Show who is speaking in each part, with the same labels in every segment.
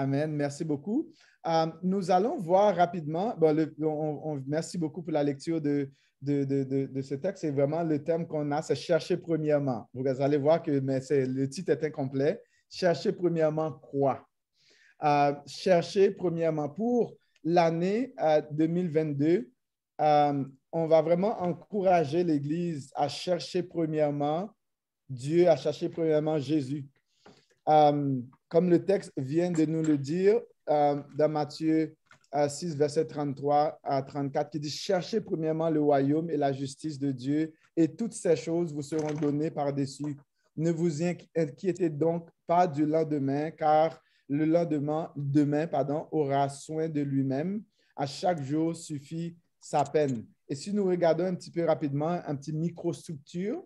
Speaker 1: Amen. Merci beaucoup. Euh, nous allons voir rapidement. merci beaucoup pour la lecture de, de, ce texte. C'est vraiment le thème qu'on a, c'est chercher premièrement. Vous allez voir que mais le titre est incomplet. Chercher premièrement quoi? Euh, chercher premièrement pour l'année 2022. Euh, on va vraiment encourager l'Église à chercher premièrement Dieu, à chercher premièrement Jésus. Comme le texte vient de nous le dire, euh, dans Matthieu 6, euh, verset 33 à 34, qui dit Cherchez premièrement le royaume et la justice de Dieu, et toutes ces choses vous seront données par-dessus. Ne vous inquiétez donc pas du lendemain, car le lendemain demain, pardon, aura soin de lui-même. À chaque jour suffit sa peine. Et si nous regardons un petit peu rapidement, un petit microstructure,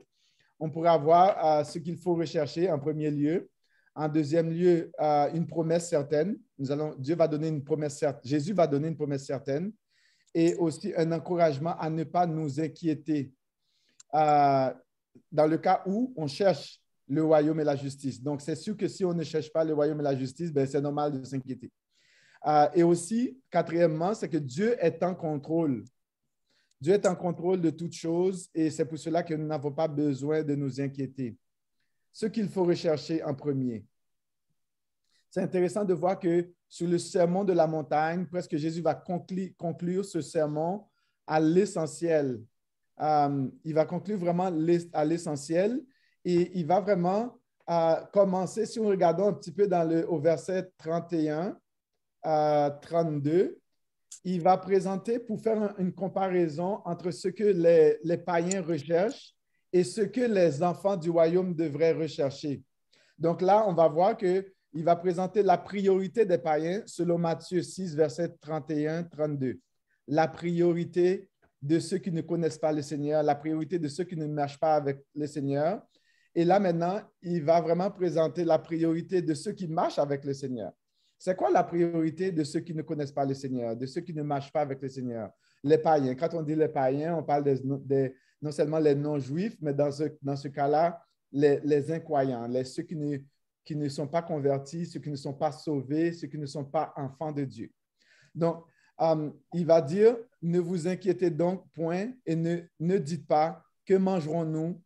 Speaker 1: on pourrait avoir euh, ce qu'il faut rechercher en premier lieu. En deuxième lieu, une promesse certaine. Nous allons, Dieu va donner une promesse certaine. Jésus va donner une promesse certaine. Et aussi un encouragement à ne pas nous inquiéter euh, dans le cas où on cherche le royaume et la justice. Donc, c'est sûr que si on ne cherche pas le royaume et la justice, ben, c'est normal de s'inquiéter. Euh, et aussi, quatrièmement, c'est que Dieu est en contrôle. Dieu est en contrôle de toutes choses et c'est pour cela que nous n'avons pas besoin de nous inquiéter ce qu'il faut rechercher en premier. C'est intéressant de voir que sur le sermon de la montagne, presque Jésus va conclure, ce sermon à l'essentiel. Euh, il va conclure vraiment à l'essentiel et il va vraiment euh, commencer, si on regarde un petit peu dans le, au verset 31 à 32, il va présenter pour faire une comparaison entre ce que les païens recherchent et ce que les enfants du royaume devraient rechercher. Donc là, on va voir qu'il va présenter la priorité des païens selon Matthieu 6, verset 31-32. La priorité de ceux qui ne connaissent pas le Seigneur, la priorité de ceux qui ne marchent pas avec le Seigneur. Et là, maintenant, il va vraiment présenter la priorité de ceux qui marchent avec le Seigneur. C'est quoi la priorité de ceux qui ne connaissent pas le Seigneur, de ceux qui ne marchent pas avec le Seigneur? Les païens. Quand on dit les païens, on parle non seulement les non-juifs, mais dans ce, dans ce cas-là, les, les, incroyants, les, ceux qui ne, qui ne sont pas convertis, ceux qui ne sont pas sauvés, ceux qui ne sont pas enfants de Dieu. Donc, euh, il va dire, ne vous inquiétez donc point et ne, ne dites pas que mangerons-nous,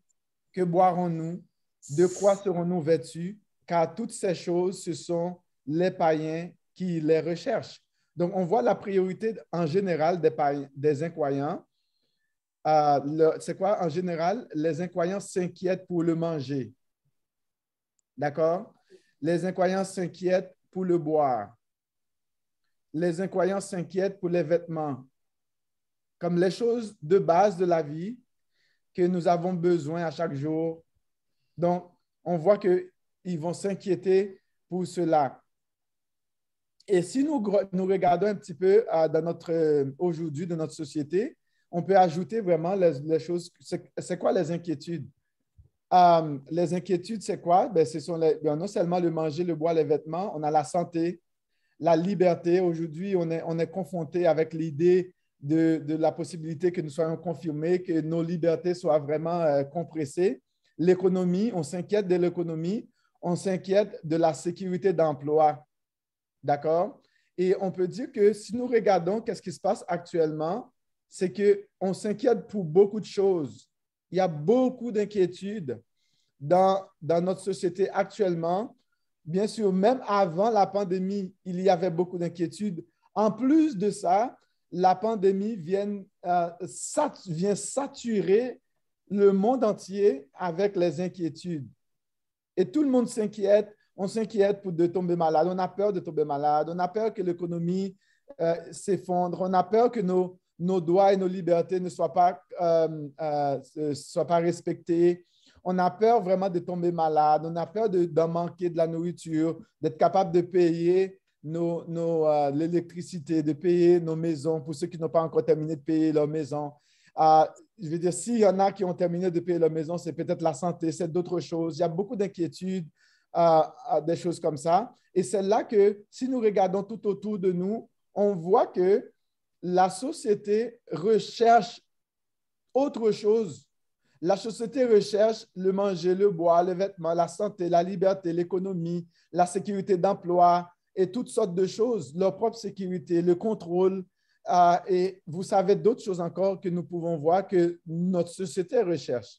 Speaker 1: que boirons-nous, de quoi serons-nous vêtus, car toutes ces choses, ce sont les païens qui les recherchent. Donc, on voit la priorité en général des, des incroyants euh, c'est quoi en général? Les incroyants s'inquiètent pour le manger. D'accord? Les incroyants s'inquiètent pour le boire. Les incroyants s'inquiètent pour les vêtements. Comme les choses de base de la vie que nous avons besoin à chaque jour. Donc, on voit qu'ils vont s'inquiéter pour cela. Et si nous, nous regardons un petit peu euh, dans notre, euh, aujourd'hui, de notre société, on peut ajouter vraiment les, choses. C'est quoi les inquiétudes? Euh, les inquiétudes, c'est quoi? Ben, ce sont ben, non seulement le manger, le boire, les vêtements, on a la santé, la liberté. Aujourd'hui, on est, on est confronté avec l'idée de, la possibilité que nous soyons confirmés, que nos libertés soient vraiment euh, compressées. L'économie, on s'inquiète de l'économie, on s'inquiète de la sécurité d'emploi. D'accord? Et on peut dire que si nous regardons qu'est-ce qui se passe actuellement, c'est qu'on s'inquiète pour beaucoup de choses. Il y a beaucoup d'inquiétudes dans, dans notre société actuellement. Bien sûr, même avant la pandémie, il y avait beaucoup d'inquiétudes. En plus de ça, la pandémie vient, euh, vient saturer le monde entier avec les inquiétudes. Et tout le monde s'inquiète. On s'inquiète de tomber malade. On a peur de tomber malade. On a peur que l'économie euh, s'effondre. On a peur que nos, nos droits et nos libertés ne soient pas, euh, euh, soient pas respectés. On a peur vraiment de tomber malade, on a peur d'en manquer de la nourriture, d'être capable de payer nos, nos l'électricité, de payer nos maisons pour ceux qui n'ont pas encore terminé de payer leur maison. je veux dire, s'il y en a qui ont terminé de payer leur maison, c'est peut-être la santé, c'est d'autres choses. Il y a beaucoup d'inquiétudes, des choses comme ça. Et c'est là que si nous regardons tout autour de nous, on voit que la société recherche autre chose. La société recherche le manger, le boire, les vêtements, la santé, la liberté, l'économie, la sécurité d'emploi et toutes sortes de choses, leur propre sécurité, le contrôle. Euh, et vous savez d'autres choses encore que nous pouvons voir que notre société recherche.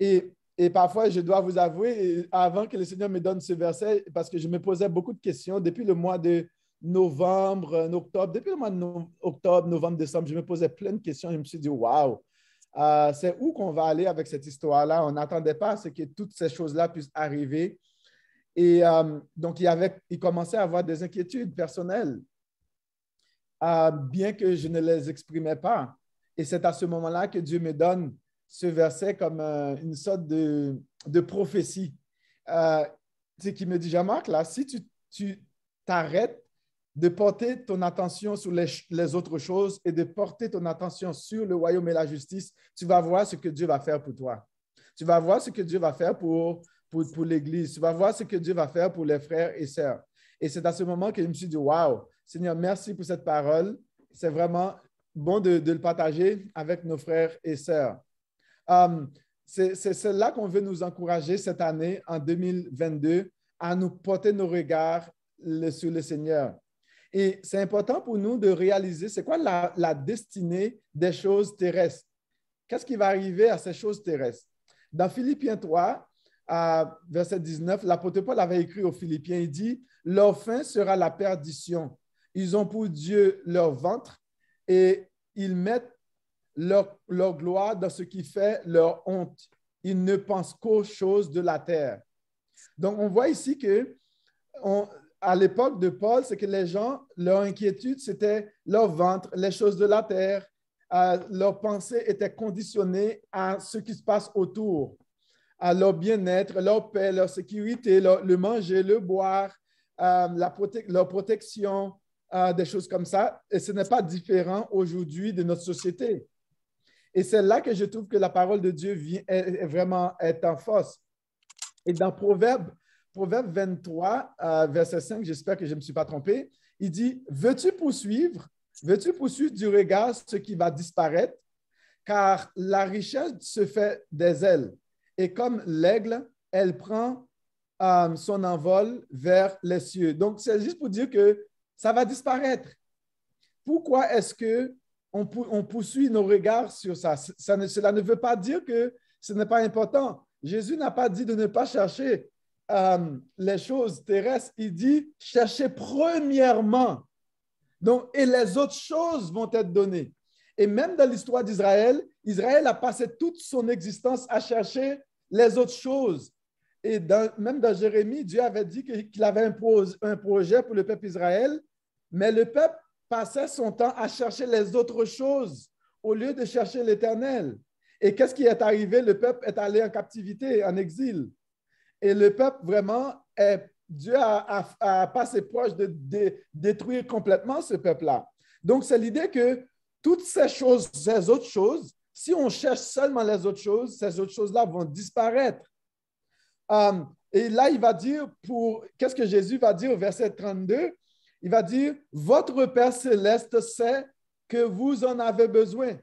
Speaker 1: Et, et parfois, je dois vous avouer, avant que le Seigneur me donne ce verset, parce que je me posais beaucoup de questions depuis le mois de novembre, octobre, depuis le mois de octobre, novembre, décembre, je me posais plein de questions. Je me suis dit, waouh, euh, c'est où qu'on va aller avec cette histoire-là? On n'attendait pas à ce que toutes ces choses-là puissent arriver. Et euh, donc, il, avait, il commençait à avoir des inquiétudes personnelles, euh, bien que je ne les exprimais pas. Et c'est à ce moment-là que Dieu me donne ce verset comme une sorte de, de prophétie. c'est qui me dit, Jean-Marc, là, si tu t'arrêtes de porter ton attention sur les, autres choses et de porter ton attention sur le royaume et la justice, tu vas voir ce que Dieu va faire pour toi. Tu vas voir ce que Dieu va faire pour, pour, l'Église. Tu vas voir ce que Dieu va faire pour les frères et sœurs. Et c'est à ce moment que je me suis dit, waouh, Seigneur, merci pour cette parole. C'est vraiment bon de, le partager avec nos frères et sœurs. Um, c'est là qu'on veut nous encourager cette année, en 2022, à nous porter nos regards sur le Seigneur. Et c'est important pour nous de réaliser c'est quoi la, destinée des choses terrestres. Qu'est-ce qui va arriver à ces choses terrestres? Dans Philippiens 3, verset 19, l'apôtre Paul avait écrit aux Philippiens, il dit, leur fin sera la perdition. Ils ont pour Dieu leur ventre et ils mettent leur, leur gloire dans ce qui fait leur honte. Ils ne pensent qu'aux choses de la terre. Donc, on voit ici que à l'époque de Paul, c'est que les gens, leur inquiétude, c'était leur ventre, les choses de la terre. Euh, leur pensée était conditionnée à ce qui se passe autour, à leur bien-être, leur paix, leur sécurité, le manger, le boire, euh, leur protection, euh, des choses comme ça. Et ce n'est pas différent aujourd'hui de notre société. Et c'est là que je trouve que la parole de Dieu vient, est, vraiment est en force. Et dans Proverbe Proverbe 23, euh, verset 5, j'espère que je ne me suis pas trompé, il dit, veux-tu poursuivre, veux-tu poursuivre du regard ce qui va disparaître, car la richesse se fait des ailes, et comme l'aigle, elle prend euh, son envol vers les cieux. Donc, c'est juste pour dire que ça va disparaître. Pourquoi est-ce que on, poursuit nos regards sur ça? cela ne veut pas dire que ce n'est pas important. Jésus n'a pas dit de ne pas chercher euh, les choses terrestres, il dit cherchez premièrement. Donc, et les autres choses vont être données. Et même dans l'histoire d'Israël, Israël a passé toute son existence à chercher les autres choses. Et même dans Jérémie, Dieu avait dit qu'il avait un, un projet pour le peuple Israël, mais le peuple passait son temps à chercher les autres choses au lieu de chercher l'Éternel. Et qu'est-ce qui est arrivé? Le peuple est allé en captivité, en exil. Et le peuple, vraiment, Dieu a, passé proche de, détruire complètement ce peuple-là. Donc, c'est l'idée que toutes ces choses, ces autres choses, si on cherche seulement les autres choses, ces autres choses-là vont disparaître. Euh, et là, il va dire pour, qu'est-ce que Jésus va dire au verset 32? Il va dire, votre Père céleste sait que vous en avez besoin.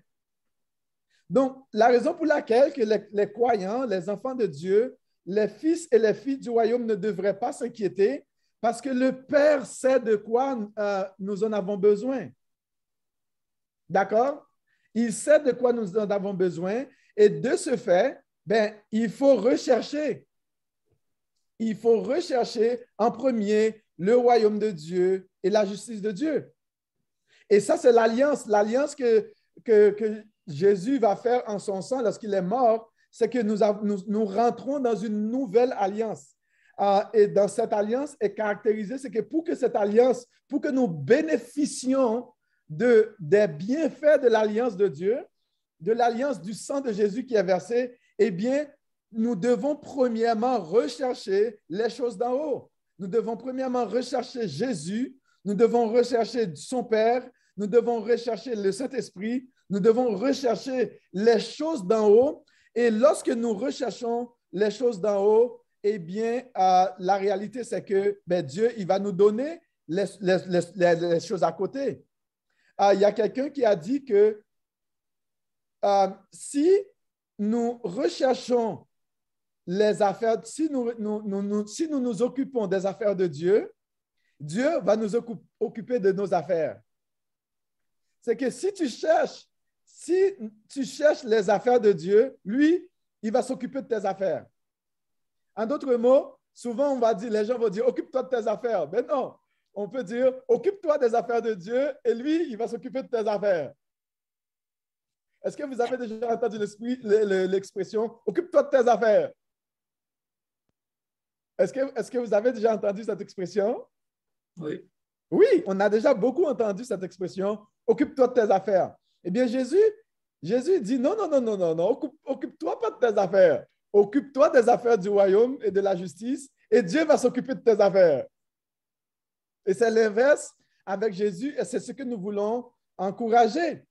Speaker 1: Donc, la raison pour laquelle que les croyants, les enfants de Dieu, les fils et les filles du royaume ne devraient pas s'inquiéter parce que le Père sait de quoi euh, nous en avons besoin. D'accord? Il sait de quoi nous en avons besoin et de ce fait, ben, il faut rechercher. Il faut rechercher en premier le royaume de Dieu et la justice de Dieu. Et ça, c'est l'alliance, l'alliance que, que, que Jésus va faire en son sang lorsqu'il est mort c'est que nous, nous, rentrons dans une nouvelle alliance. Euh, et dans cette alliance est caractérisée, c'est que pour que cette alliance, pour que nous bénéficions de, des bienfaits de l'alliance de Dieu, de l'alliance du sang de Jésus qui est versé, eh bien, nous devons premièrement rechercher les choses d'en haut. Nous devons premièrement rechercher Jésus, nous devons rechercher son Père, nous devons rechercher le Saint-Esprit, nous devons rechercher les choses d'en haut. Et lorsque nous recherchons les choses d'en haut, eh bien, euh, la réalité, c'est que ben, Dieu, il va nous donner les, choses à côté. Euh, il y a quelqu'un qui a dit que euh, si nous recherchons les affaires, si nous, si nous nous occupons des affaires de Dieu, Dieu va nous occuper de nos affaires. C'est que si tu cherches, si tu cherches les affaires de Dieu, lui, il va s'occuper de tes affaires. En d'autres mots, souvent on va dire, les gens vont dire, occupe-toi de tes affaires. Mais non, on peut dire, occupe-toi des affaires de Dieu et lui, il va s'occuper de tes affaires. Est-ce que vous avez déjà entendu l'expression, occupe-toi de tes affaires? Est-ce que, est que vous avez déjà entendu cette expression?
Speaker 2: Oui.
Speaker 1: Oui, on a déjà beaucoup entendu cette expression, occupe-toi de tes affaires. Eh bien, Jésus, Jésus dit non, non, non, non, non, non, occupe-toi pas de tes affaires. Occupe-toi des affaires du royaume et de la justice, et Dieu va s'occuper de tes affaires. Et c'est l'inverse avec Jésus, et c'est ce que nous voulons encourager.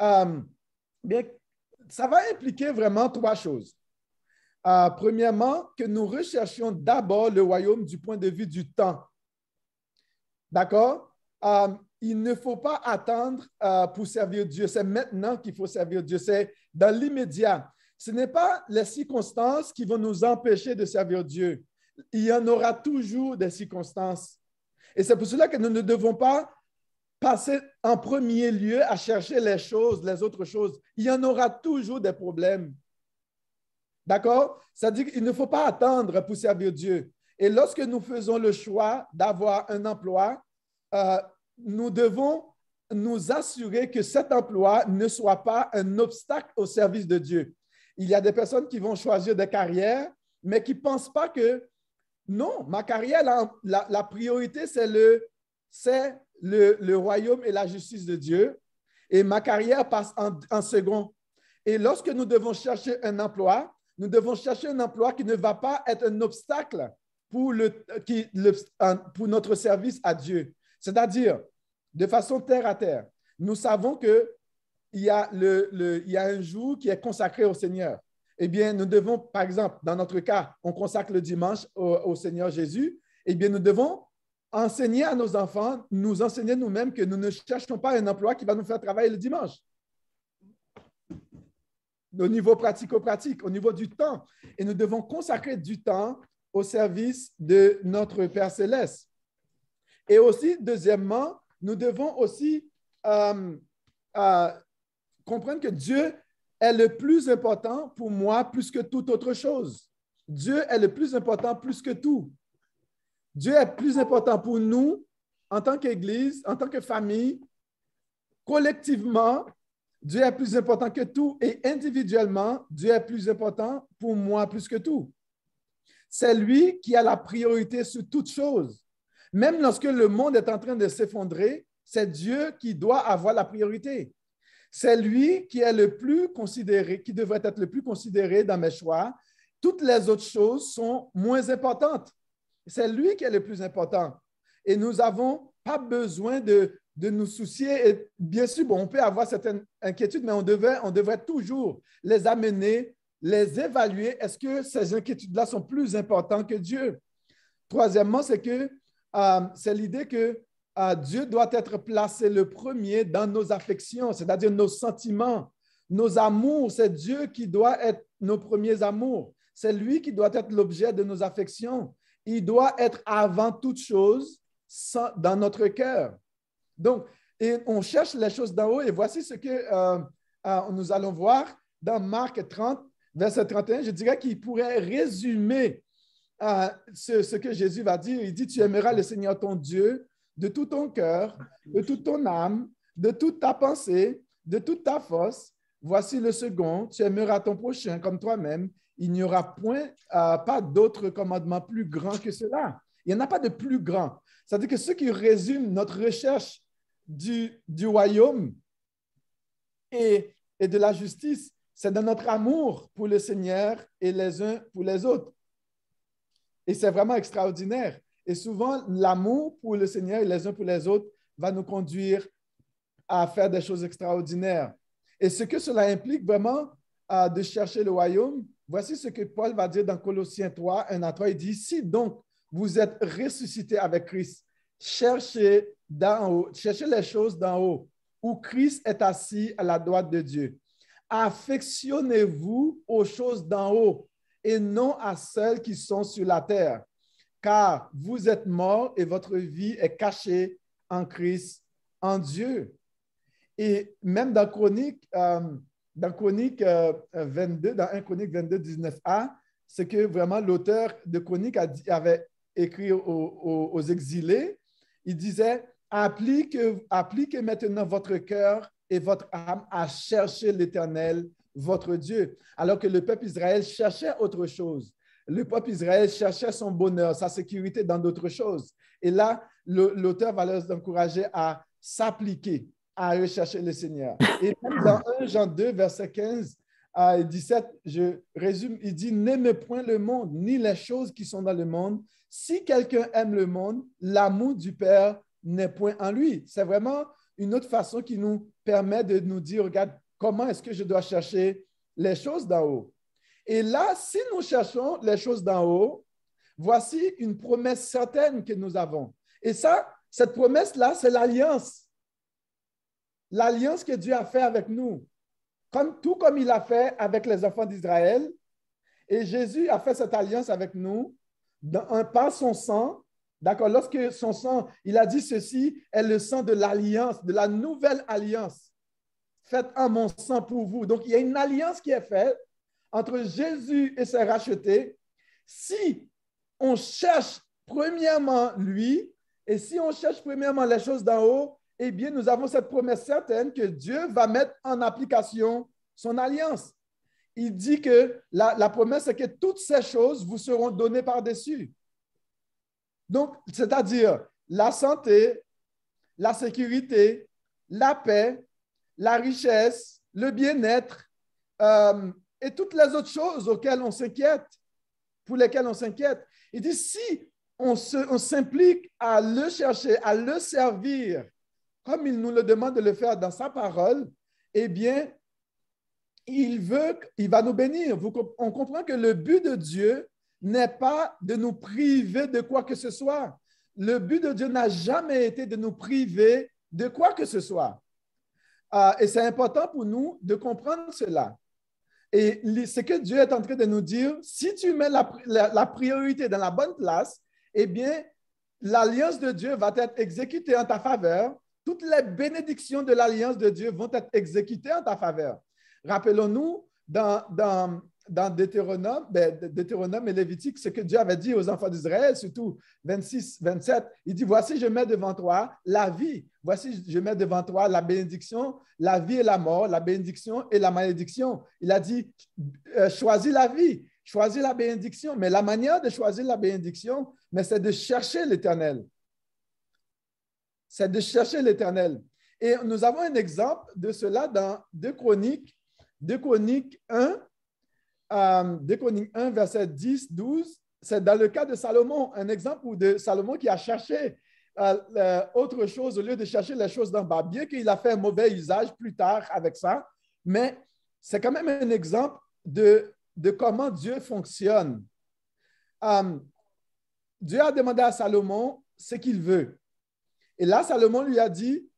Speaker 1: Euh, bien, ça va impliquer vraiment trois choses. Euh, premièrement, que nous recherchions d'abord le royaume du point de vue du temps. D'accord? Euh, il ne faut pas attendre euh, pour servir Dieu. C'est maintenant qu'il faut servir Dieu. C'est dans l'immédiat. Ce n'est pas les circonstances qui vont nous empêcher de servir Dieu. Il y en aura toujours des circonstances. Et c'est pour cela que nous ne devons pas passer en premier lieu à chercher les choses, les autres choses. Il y en aura toujours des problèmes. D'accord? C'est-à-dire qu'il ne faut pas attendre pour servir Dieu. Et lorsque nous faisons le choix d'avoir un emploi, euh, nous devons nous assurer que cet emploi ne soit pas un obstacle au service de Dieu. Il y a des personnes qui vont choisir des carrières, mais qui ne pensent pas que non, ma carrière, la, priorité, c'est le, le, le, royaume et la justice de Dieu. Et ma carrière passe en, en second. Et lorsque nous devons chercher un emploi, nous devons chercher un emploi qui ne va pas être un obstacle pour, notre service à Dieu. C'est-à-dire, de façon terre à terre, nous savons qu'il y, a le, il y a un jour qui est consacré au Seigneur. Eh bien, nous devons, par exemple, dans notre cas, on consacre le dimanche au Seigneur Jésus. Eh bien, nous devons enseigner à nos enfants, nous enseigner nous-mêmes que nous ne cherchons pas un emploi qui va nous faire travailler le dimanche au niveau pratico-pratique, au niveau du temps. Et nous devons consacrer du temps au service de notre Père céleste. Et aussi, deuxièmement, nous devons aussi euh, euh, comprendre que Dieu est le plus important pour moi plus que toute autre chose. Dieu est le plus important plus que tout. Dieu est plus important pour nous en tant qu'Église, en tant que famille, collectivement, Dieu est plus important que tout et individuellement, Dieu est plus important pour moi plus que tout. C'est lui qui a la priorité sur toute chose. Même lorsque le monde est en train de s'effondrer, c'est Dieu qui doit avoir la priorité. C'est lui qui est le plus considéré, qui devrait être le plus considéré dans mes choix. Toutes les autres choses sont moins importantes. C'est lui qui est le plus important. Et nous n'avons pas besoin de de nous soucier. Et bien sûr, bon, on peut avoir certaines inquiétudes, mais on devrait, on devrait toujours les amener, les évaluer. Est-ce que ces inquiétudes-là sont plus importantes que Dieu? Troisièmement, c'est que euh, c'est l'idée que euh, Dieu doit être placé le premier dans nos affections, c'est-à-dire nos sentiments, nos amours. C'est Dieu qui doit être nos premiers amours. C'est lui qui doit être l'objet de nos affections. Il doit être avant toute chose dans notre cœur. Donc, et on cherche les choses d'en haut et voici ce que euh, euh, nous allons voir dans Marc 30, verset 31. Je dirais qu'il pourrait résumer euh, ce, que Jésus va dire. Il dit, tu aimeras le Seigneur ton Dieu de tout ton cœur, de toute ton âme, de toute ta pensée, de toute ta force. Voici le second, tu aimeras ton prochain comme toi-même. Il n'y aura point, pas d'autre commandement plus grand que cela. Il n'y en a pas de plus grand. C'est-à-dire que ce qui résume notre recherche du, du royaume et, et de la justice, c'est de notre amour pour le Seigneur et les uns pour les autres. Et c'est vraiment extraordinaire. Et souvent, l'amour pour le Seigneur et les uns pour les autres va nous conduire à faire des choses extraordinaires. Et ce que cela implique vraiment euh, de chercher le royaume, voici ce que Paul va dire dans Colossiens 3, 1 à 3. Il dit, si donc vous êtes ressuscité avec Christ, cherchez d'en haut, cherchez les choses d'en haut, où Christ est assis à la droite de Dieu. Affectionnez-vous aux choses d'en haut et non à celles qui sont sur la terre. car vous êtes morts et votre vie est cachée en Christ, en Dieu. Et même dans Chronique, euh, dans Chronique 22, euh, dans 1 Chronique 22, 19a, c'est que vraiment l'auteur de Chronique avait écrit aux, exilés, il disait, appliquez, maintenant votre cœur et votre âme à chercher l'Éternel, votre Dieu. Alors que le peuple Israël cherchait autre chose. Le peuple Israël cherchait son bonheur, sa sécurité dans d'autres choses. Et là, l'auteur va les encourager à s'appliquer, à rechercher le Seigneur. Et même dans 1 Jean 2, verset 15 à 17, je résume, il dit, n'aimez point le monde, ni les choses qui sont dans le monde. Si quelqu'un aime le monde, l'amour du Père n'est point en lui. C'est vraiment une autre façon qui nous permet de nous dire, regarde, comment est-ce que je dois chercher les choses d'en haut? Et là, si nous cherchons les choses d'en haut, voici une promesse certaine que nous avons. Et ça, cette promesse-là, c'est l'alliance. L'alliance que Dieu a fait avec nous. Comme, tout comme il a fait avec les enfants d'Israël. Et Jésus a fait cette alliance avec nous dans, par son sang. D'accord? Lorsque son sang, il a dit ceci est le sang de l'alliance, de la nouvelle alliance. Faites en mon sang pour vous. Donc, il y a une alliance qui est faite entre Jésus et ses rachetés. Si on cherche premièrement lui, et si on cherche premièrement les choses d'en haut, eh bien, nous avons cette promesse certaine que Dieu va mettre en application son alliance. Il dit que la, promesse, c'est que toutes ces choses vous seront données par-dessus. Donc, c'est-à-dire la santé, la sécurité, la paix, la richesse, le bien-être euh, et toutes les autres choses auxquelles on s'inquiète, pour lesquelles on s'inquiète. Il dit, si on s'implique à le chercher, à le servir, comme il nous le demande de le faire dans sa parole, eh bien, il veut, il va nous bénir. on comprend que le but de Dieu n'est pas de nous priver de quoi que ce soit. Le but de Dieu n'a jamais été de nous priver de quoi que ce soit. Ah, et c'est important pour nous de comprendre cela. Et ce que Dieu est en train de nous dire, si tu mets la priorité dans la bonne place, eh bien, l'alliance de Dieu va être exécutée en ta faveur. Toutes les bénédictions de l'alliance de Dieu vont être exécutées en ta faveur. Rappelons-nous, dans, dans, dans Deutéronome, ben, Deutéronome et Lévitique, ce que Dieu avait dit aux enfants d'Israël, surtout 26, 27, il dit, voici, je mets devant toi la vie. Voici, je mets devant toi la bénédiction, la vie et la mort, la bénédiction et la malédiction. Il a dit, euh, choisis la vie, choisis la bénédiction. Mais la manière de choisir la bénédiction, mais c'est de chercher l'Éternel. C'est de chercher l'Éternel. Et nous avons un exemple de cela dans 2 Chroniques, 2 Chroniques 1, euh, 1, verset 10, 12, c'est dans le cas de Salomon, un exemple de Salomon qui a cherché euh, autre chose au lieu de chercher les choses d'en bas, bien qu'il a fait un mauvais usage plus tard avec ça, mais c'est quand même un exemple de, de comment Dieu fonctionne. Euh, Dieu a demandé à Salomon ce qu'il veut. Et là, Salomon lui a dit,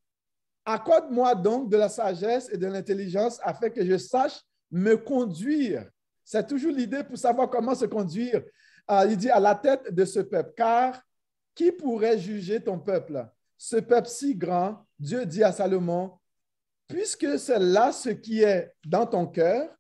Speaker 1: accorde-moi donc de la sagesse et de l'intelligence afin que je sache me conduire c'est toujours l'idée pour savoir comment se conduire. Euh, il dit à la tête de ce peuple, car qui pourrait juger ton peuple? Ce peuple si grand, Dieu dit à Salomon, puisque c'est là ce qui est dans ton cœur,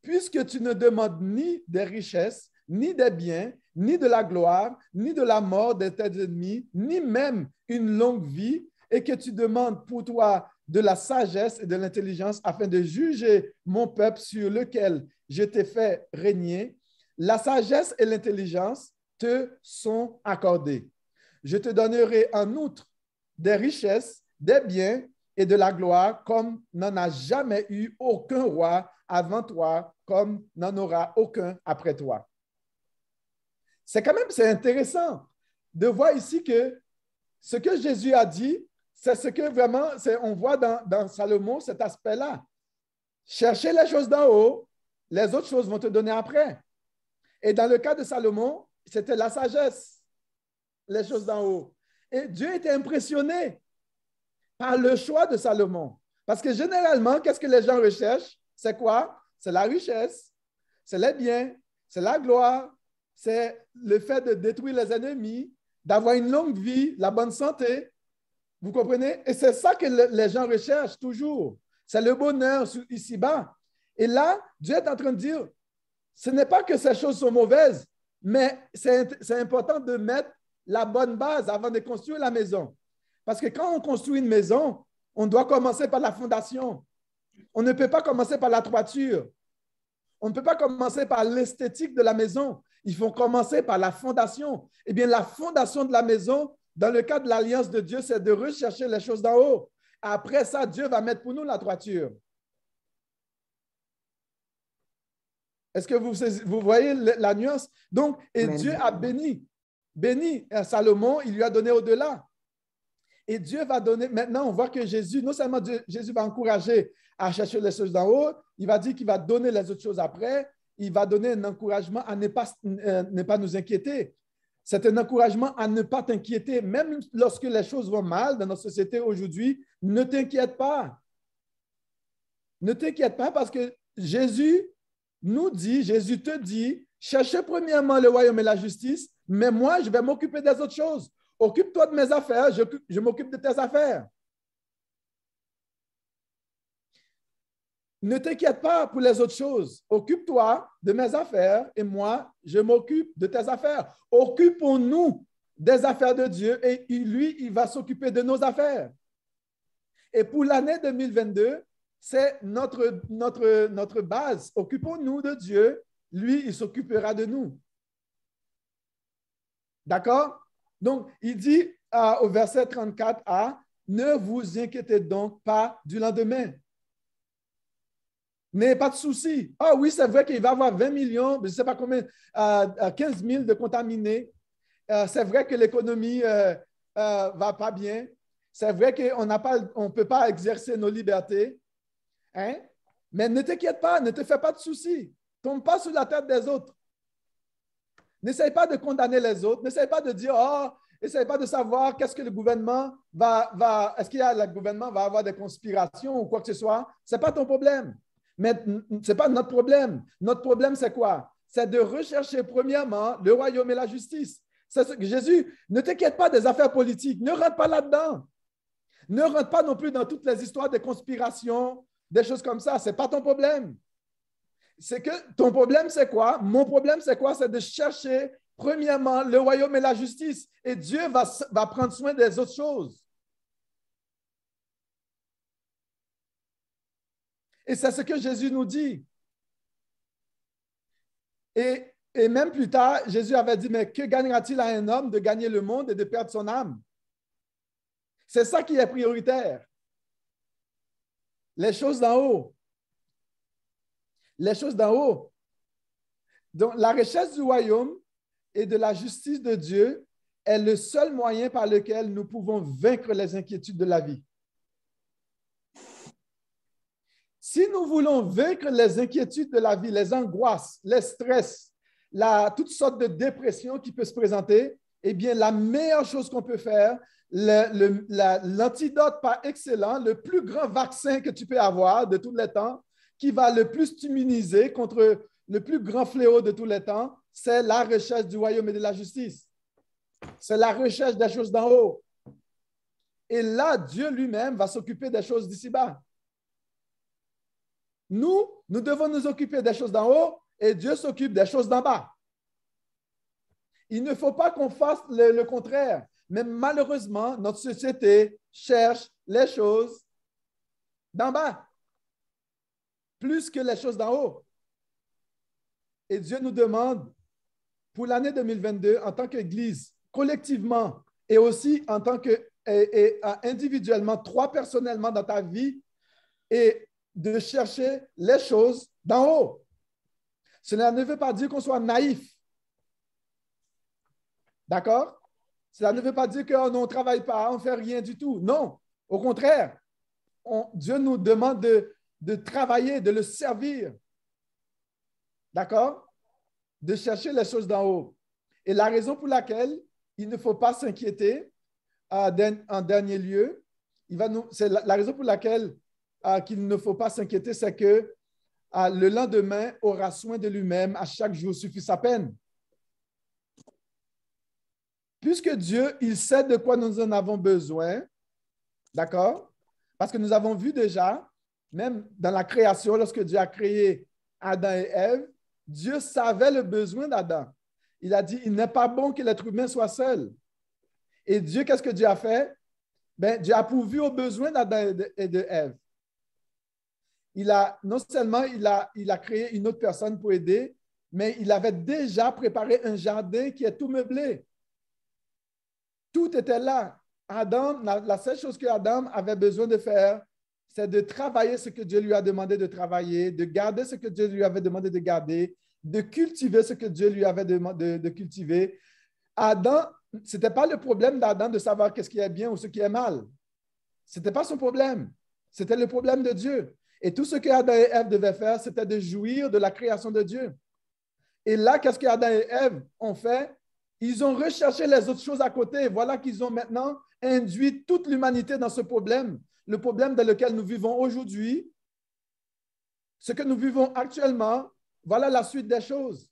Speaker 1: puisque tu ne demandes ni des richesses, ni des biens, ni de la gloire, ni de la mort de tes ennemis, ni même une longue vie, et que tu demandes pour toi de la sagesse et de l'intelligence afin de juger mon peuple sur lequel je t'ai fait régner, la sagesse et l'intelligence te sont accordées. Je te donnerai en outre des richesses, des biens et de la gloire comme n'en a jamais eu aucun roi avant toi, comme n'en aura aucun après toi. C'est quand même c'est intéressant de voir ici que ce que Jésus a dit, c'est ce que vraiment, on voit dans, Salomon cet aspect-là. Chercher les choses d'en haut, les autres choses vont te donner après. Et dans le cas de Salomon, c'était la sagesse, les choses d'en haut. Et Dieu était impressionné par le choix de Salomon. Parce que généralement, qu'est-ce que les gens recherchent? C'est quoi? C'est la richesse, c'est les biens, c'est la gloire, c'est le fait de détruire les ennemis, d'avoir une longue vie, la bonne santé. Vous comprenez? Et c'est ça que les gens recherchent toujours. C'est le bonheur ici-bas. Et là, Dieu est en train de dire, ce n'est pas que ces choses sont mauvaises, mais c'est important de mettre la bonne base avant de construire la maison. Parce que quand on construit une maison, on doit commencer par la fondation. On ne peut pas commencer par la toiture. On ne peut pas commencer par l'esthétique de la maison. Il faut commencer par la fondation. Eh bien, la fondation de la maison, dans le cas de l'alliance de Dieu, c'est de rechercher les choses d'en haut. Après ça, Dieu va mettre pour nous la toiture. Est-ce que vous, vous voyez la nuance? Donc, et Dieu a béni, béni Salomon, il lui a donné au-delà. Et Dieu va donner, maintenant, on voit que Jésus, non seulement Jésus va encourager à chercher les choses d'en haut, il va dire qu'il va donner les autres choses après, il va donner un encouragement à ne pas, euh, ne pas nous inquiéter. C'est un encouragement à ne pas t'inquiéter, même lorsque les choses vont mal dans notre société aujourd'hui, ne t'inquiète pas. Ne t'inquiète pas parce que Jésus nous dit, Jésus te dit, cherchez premièrement le royaume et la justice, mais moi, je vais m'occuper des autres choses. Occupe-toi de mes affaires, je, m'occupe de tes affaires. Ne t'inquiète pas pour les autres choses. Occupe-toi de mes affaires et moi, je m'occupe de tes affaires. Occupons-nous des affaires de Dieu et lui, il va s'occuper de nos affaires. Et pour l'année 2022, c'est notre, base. Occupons-nous de Dieu. Lui, il s'occupera de nous. D'accord? Donc, il dit euh, au verset 34a, ne vous inquiétez donc pas du lendemain. N'ayez pas de souci. Ah oui, c'est vrai qu'il va y avoir 20 millions, je ne sais pas combien, 15 euh, 000 de contaminés. Euh, c'est vrai que l'économie ne va pas bien. C'est vrai qu'on ne peut pas exercer nos libertés. Hein? Mais ne t'inquiète pas, ne te fais pas de soucis. Tombe pas sur la tête des autres. N'essaye pas de condamner les autres. N'essaye pas de dire, oh, essaye pas de savoir qu'est-ce que le gouvernement va, va est-ce qu'il y a, le gouvernement va avoir des conspirations ou quoi que ce soit. Ce n'est pas ton problème. Mais ce n'est pas notre problème. Notre problème, c'est quoi? C'est de rechercher premièrement le royaume et la justice. Jésus, ne t'inquiète pas des affaires politiques. Ne rentre pas là-dedans. Ne rentre pas non plus dans toutes les histoires de conspiration, des choses comme ça. Ce n'est pas ton problème. C'est que ton problème, c'est quoi? Mon problème, c'est quoi? C'est de chercher, premièrement, le royaume et la justice. Et Dieu va prendre soin des autres choses. Et c'est ce que Jésus nous dit. Et, même plus tard, Jésus avait dit, mais que gagnera-t-il à un homme de gagner le monde et de perdre son âme? C'est ça qui est prioritaire. Les choses d'en haut. Les choses d'en haut. Donc, la richesse du royaume et de la justice de Dieu est le seul moyen par lequel nous pouvons vaincre les inquiétudes de la vie. Si nous voulons vaincre les inquiétudes de la vie, les angoisses, les stress, toutes sortes de dépressions qui peuvent se présenter, eh bien, la meilleure chose qu'on peut faire, l'antidote par excellent, le plus grand vaccin que tu peux avoir de tous les temps, qui va le plus t'immuniser contre le plus grand fléau de tous les temps, c'est la recherche du royaume et de la justice. C'est la recherche des choses d'en haut. Et là, Dieu lui-même va s'occuper des choses d'ici-bas. Nous, nous devons nous occuper des choses d'en haut et Dieu s'occupe des choses d'en bas. Il ne faut pas qu'on fasse le contraire. Mais malheureusement, notre société cherche les choses d'en bas plus que les choses d'en haut. Et Dieu nous demande, pour l'année 2022, en tant qu'Église, collectivement et aussi en tant que individuellement, toi personnellement dans ta vie, et de chercher les choses d'en haut. Cela ne veut pas dire qu'on soit naïf. D'accord? Cela ne veut pas dire qu'on ne travaille pas, on ne fait rien du tout. Non, au contraire, Dieu nous demande de, travailler, de le servir. D'accord? De chercher les choses d'en haut. Et la raison pour laquelle il ne faut pas s'inquiéter euh, en dernier lieu, c'est la, raison pour laquelle euh, qu'il ne faut pas s'inquiéter, c'est que euh, le lendemain aura soin de lui-même, à chaque jour suffit sa peine. puisque Dieu, il sait de quoi nous en avons besoin, d'accord? Parce que nous avons vu déjà, même dans la création, lorsque Dieu a créé Adam et Ève, Dieu savait le besoin d'Adam. Il a dit, il n'est pas bon que l'être humain soit seul. Et Dieu, qu'est-ce que Dieu a fait? Ben, Dieu a pourvu aux besoins d'Adam et de. Il a, non seulement il a, il a créé une autre personne pour aider, mais il avait déjà préparé un jardin qui est tout meublé. Tout était là. Adam, la, seule chose que Adam avait besoin de faire, c'est de travailler ce que Dieu lui a demandé de travailler, de garder ce que Dieu lui avait demandé de garder, de cultiver ce que Dieu lui avait demandé de, cultiver. Adam, ce n'était pas le problème d'Adam de savoir qu'est-ce qui est bien ou ce qui est mal. Ce n'était pas son problème. C'était le problème de Dieu. Et tout ce que Adam et Ève devaient faire, c'était de jouir de la création de Dieu. Et là, qu'est-ce que Adam et Ève ont fait? Ils ont recherché les autres choses à côté. Voilà qu'ils ont maintenant induit toute l'humanité dans ce problème, le problème dans lequel nous vivons aujourd'hui, ce que nous vivons actuellement, voilà la suite des choses.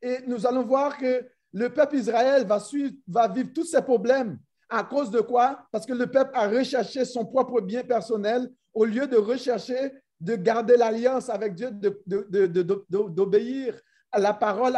Speaker 1: Et nous allons voir que le peuple Israël va, va vivre tous ces problèmes. À cause de quoi? Parce que le peuple a recherché son propre bien personnel au lieu de rechercher de garder l'alliance avec Dieu, d'obéir à la parole,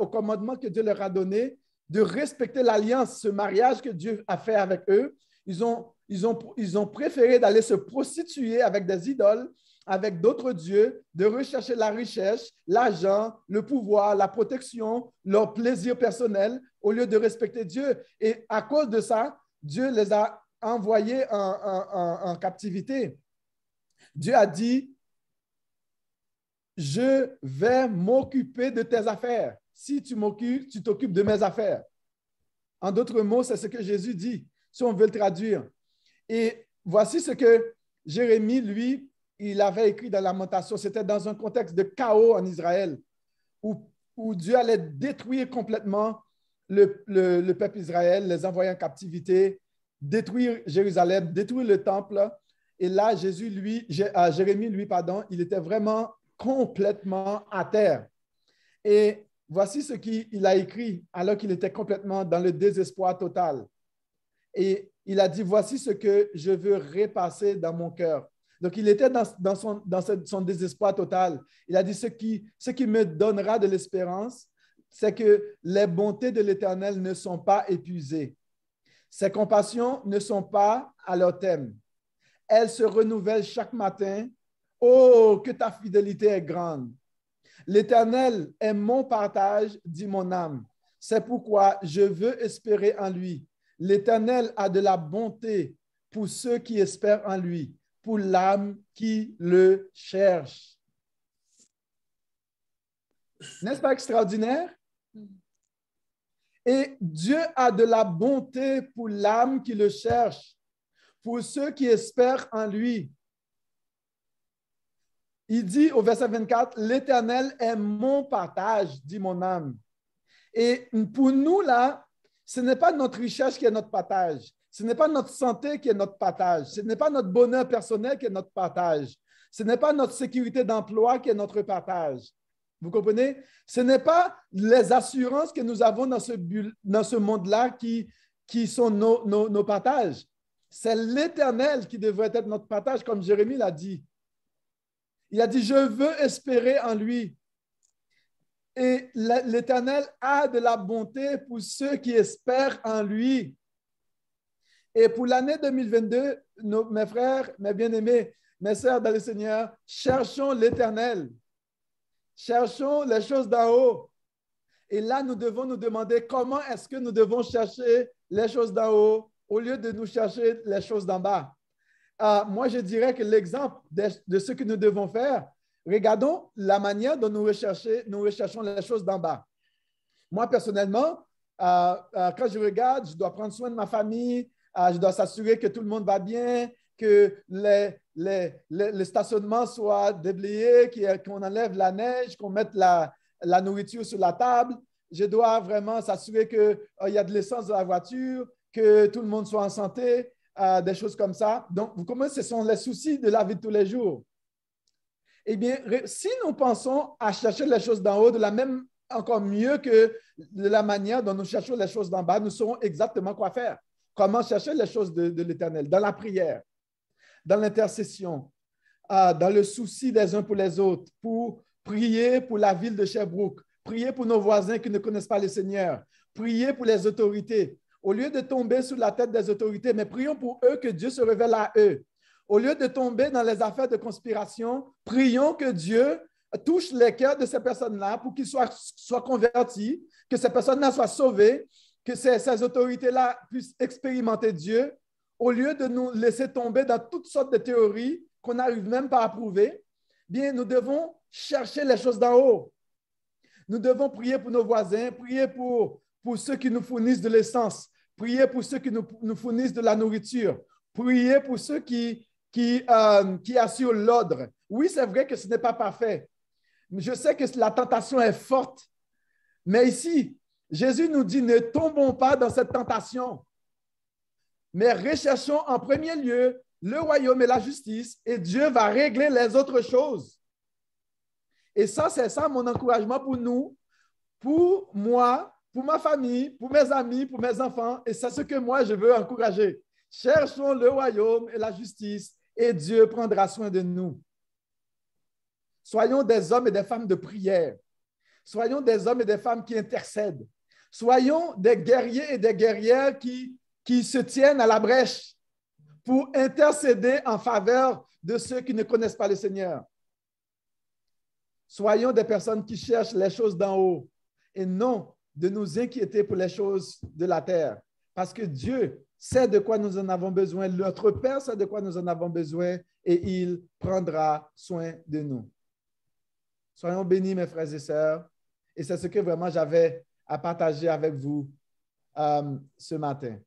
Speaker 1: au commandement que Dieu leur a donné, de respecter l'alliance, ce mariage que Dieu a fait avec eux. Ils ont, préféré d'aller se prostituer avec des idoles, avec d'autres dieux, de rechercher la richesse, l'argent, le pouvoir, la protection, leur plaisir personnel, au lieu de respecter Dieu. Et à cause de ça, Dieu les a envoyés en, en captivité. Dieu a dit, je vais m'occuper de tes affaires. Si tu m'occupes, tu t'occupes de mes affaires. En d'autres mots, c'est ce que Jésus dit, si on veut le traduire. Et voici ce que Jérémie, lui, il avait écrit dans Lamentation. C'était dans un contexte de chaos en Israël, où, Dieu allait détruire complètement le, peuple Israël, les envoyer en captivité, détruire Jérusalem, détruire le temple. Et là, Jésus, lui, Jérémie, lui, pardon, il était vraiment complètement à terre. Et voici ce qu'il a écrit alors qu'il était complètement dans le désespoir total. Et il a dit, voici ce que je veux repasser dans mon cœur. Donc, il était dans, son, dans son, désespoir total. Il a dit, ce qui, ce qui me donnera de l'espérance, c'est que les bontés de l'Éternel ne sont pas épuisées. Ses compassions ne sont pas à leur thème. Elles se renouvellent chaque matin. Oh, que ta fidélité est grande. L'Éternel est mon partage, dit mon âme. C'est pourquoi je veux espérer en lui. L'Éternel a de la bonté pour ceux qui espèrent en lui, pour l'âme qui le cherche. N'est-ce pas extraordinaire? Et Dieu a de la bonté pour l'âme qui le cherche, pour ceux qui espèrent en lui. Il dit au verset 24, l'Éternel est mon partage, dit mon âme. Et pour nous, là, ce n'est pas notre richesse qui est notre partage. Ce n'est pas notre santé qui est notre partage. Ce n'est pas notre bonheur personnel qui est notre partage. Ce n'est pas notre sécurité d'emploi qui est notre partage. Vous comprenez? Ce n'est pas les assurances que nous avons dans ce, dans ce monde-là qui, qui sont nos, nos, nos partages. C'est l'Éternel qui devrait être notre partage, comme Jérémie l'a dit. Il a dit, je veux espérer en lui. Et l'Éternel a de la bonté pour ceux qui espèrent en lui. Et pour l'année 2022, mes frères, mes bien-aimés, mes sœurs dans le Seigneur, cherchons l'Éternel. Cherchons les choses d'en haut. Et là, nous devons nous demander comment est-ce que nous devons chercher les choses d'en haut au lieu de nous chercher les choses d'en bas. Euh, moi, je dirais que l'exemple de, ce que nous devons faire, regardons la manière dont nous, recherchons les choses d'en bas. Moi, personnellement, euh, euh, quand je regarde, je dois prendre soin de ma famille, je dois s'assurer que tout le monde va bien, que les, stationnements soient déblayés, qu'on enlève la neige, qu'on mette la, la, nourriture sur la table. Je dois vraiment s'assurer qu'il y a de l'essence dans la voiture, que tout le monde soit en santé, des choses comme ça. Donc, vous comprenez, ce sont les soucis de la vie de tous les jours. Eh bien, si nous pensons à chercher les choses d'en haut de la même encore mieux que de la manière dont nous cherchons les choses d'en bas, nous saurons exactement quoi faire. Comment chercher les choses de, l'Éternel? Dans la prière, dans l'intercession, ah, dans le souci des uns pour les autres, pour prier pour la ville de Sherbrooke, prier pour nos voisins qui ne connaissent pas le Seigneur, prier pour les autorités. Au lieu de tomber sous la tête des autorités, mais prions pour eux que Dieu se révèle à eux. Au lieu de tomber dans les affaires de conspiration, prions que Dieu touche les cœurs de ces personnes-là pour qu'ils soient, soient convertis, que ces personnes-là soient sauvées, que ces, autorités-là puissent expérimenter Dieu, au lieu de nous laisser tomber dans toutes sortes de théories qu'on n'arrive même pas à prouver, bien, nous devons chercher les choses d'en haut. Nous devons prier pour nos voisins, prier pour, pour ceux qui nous fournissent de l'essence, prier pour ceux qui nous, fournissent de la nourriture, prier pour ceux qui, qui, euh, qui assurent l'ordre. Oui, c'est vrai que ce n'est pas parfait. Je sais que la tentation est forte. Mais ici, Jésus nous dit, ne tombons pas dans cette tentation, mais recherchons en premier lieu le royaume et la justice, et Dieu va régler les autres choses. Et ça, c'est ça mon encouragement pour nous, pour moi, pour ma famille, pour mes amis, pour mes enfants, et c'est ce que moi, je veux encourager. Cherchons le royaume et la justice, et Dieu prendra soin de nous. Soyons des hommes et des femmes de prière. Soyons des hommes et des femmes qui intercèdent. Soyons des guerriers et des guerrières qui, se tiennent à la brèche pour intercéder en faveur de ceux qui ne connaissent pas le Seigneur. Soyons des personnes qui cherchent les choses d'en haut et non de nous inquiéter pour les choses de la terre. Parce que Dieu sait de quoi nous en avons besoin, notre Père sait de quoi nous en avons besoin et il prendra soin de nous. Soyons bénis, mes frères et sœurs. Et c'est ce que vraiment j'avais à partager avec vous euh, ce matin.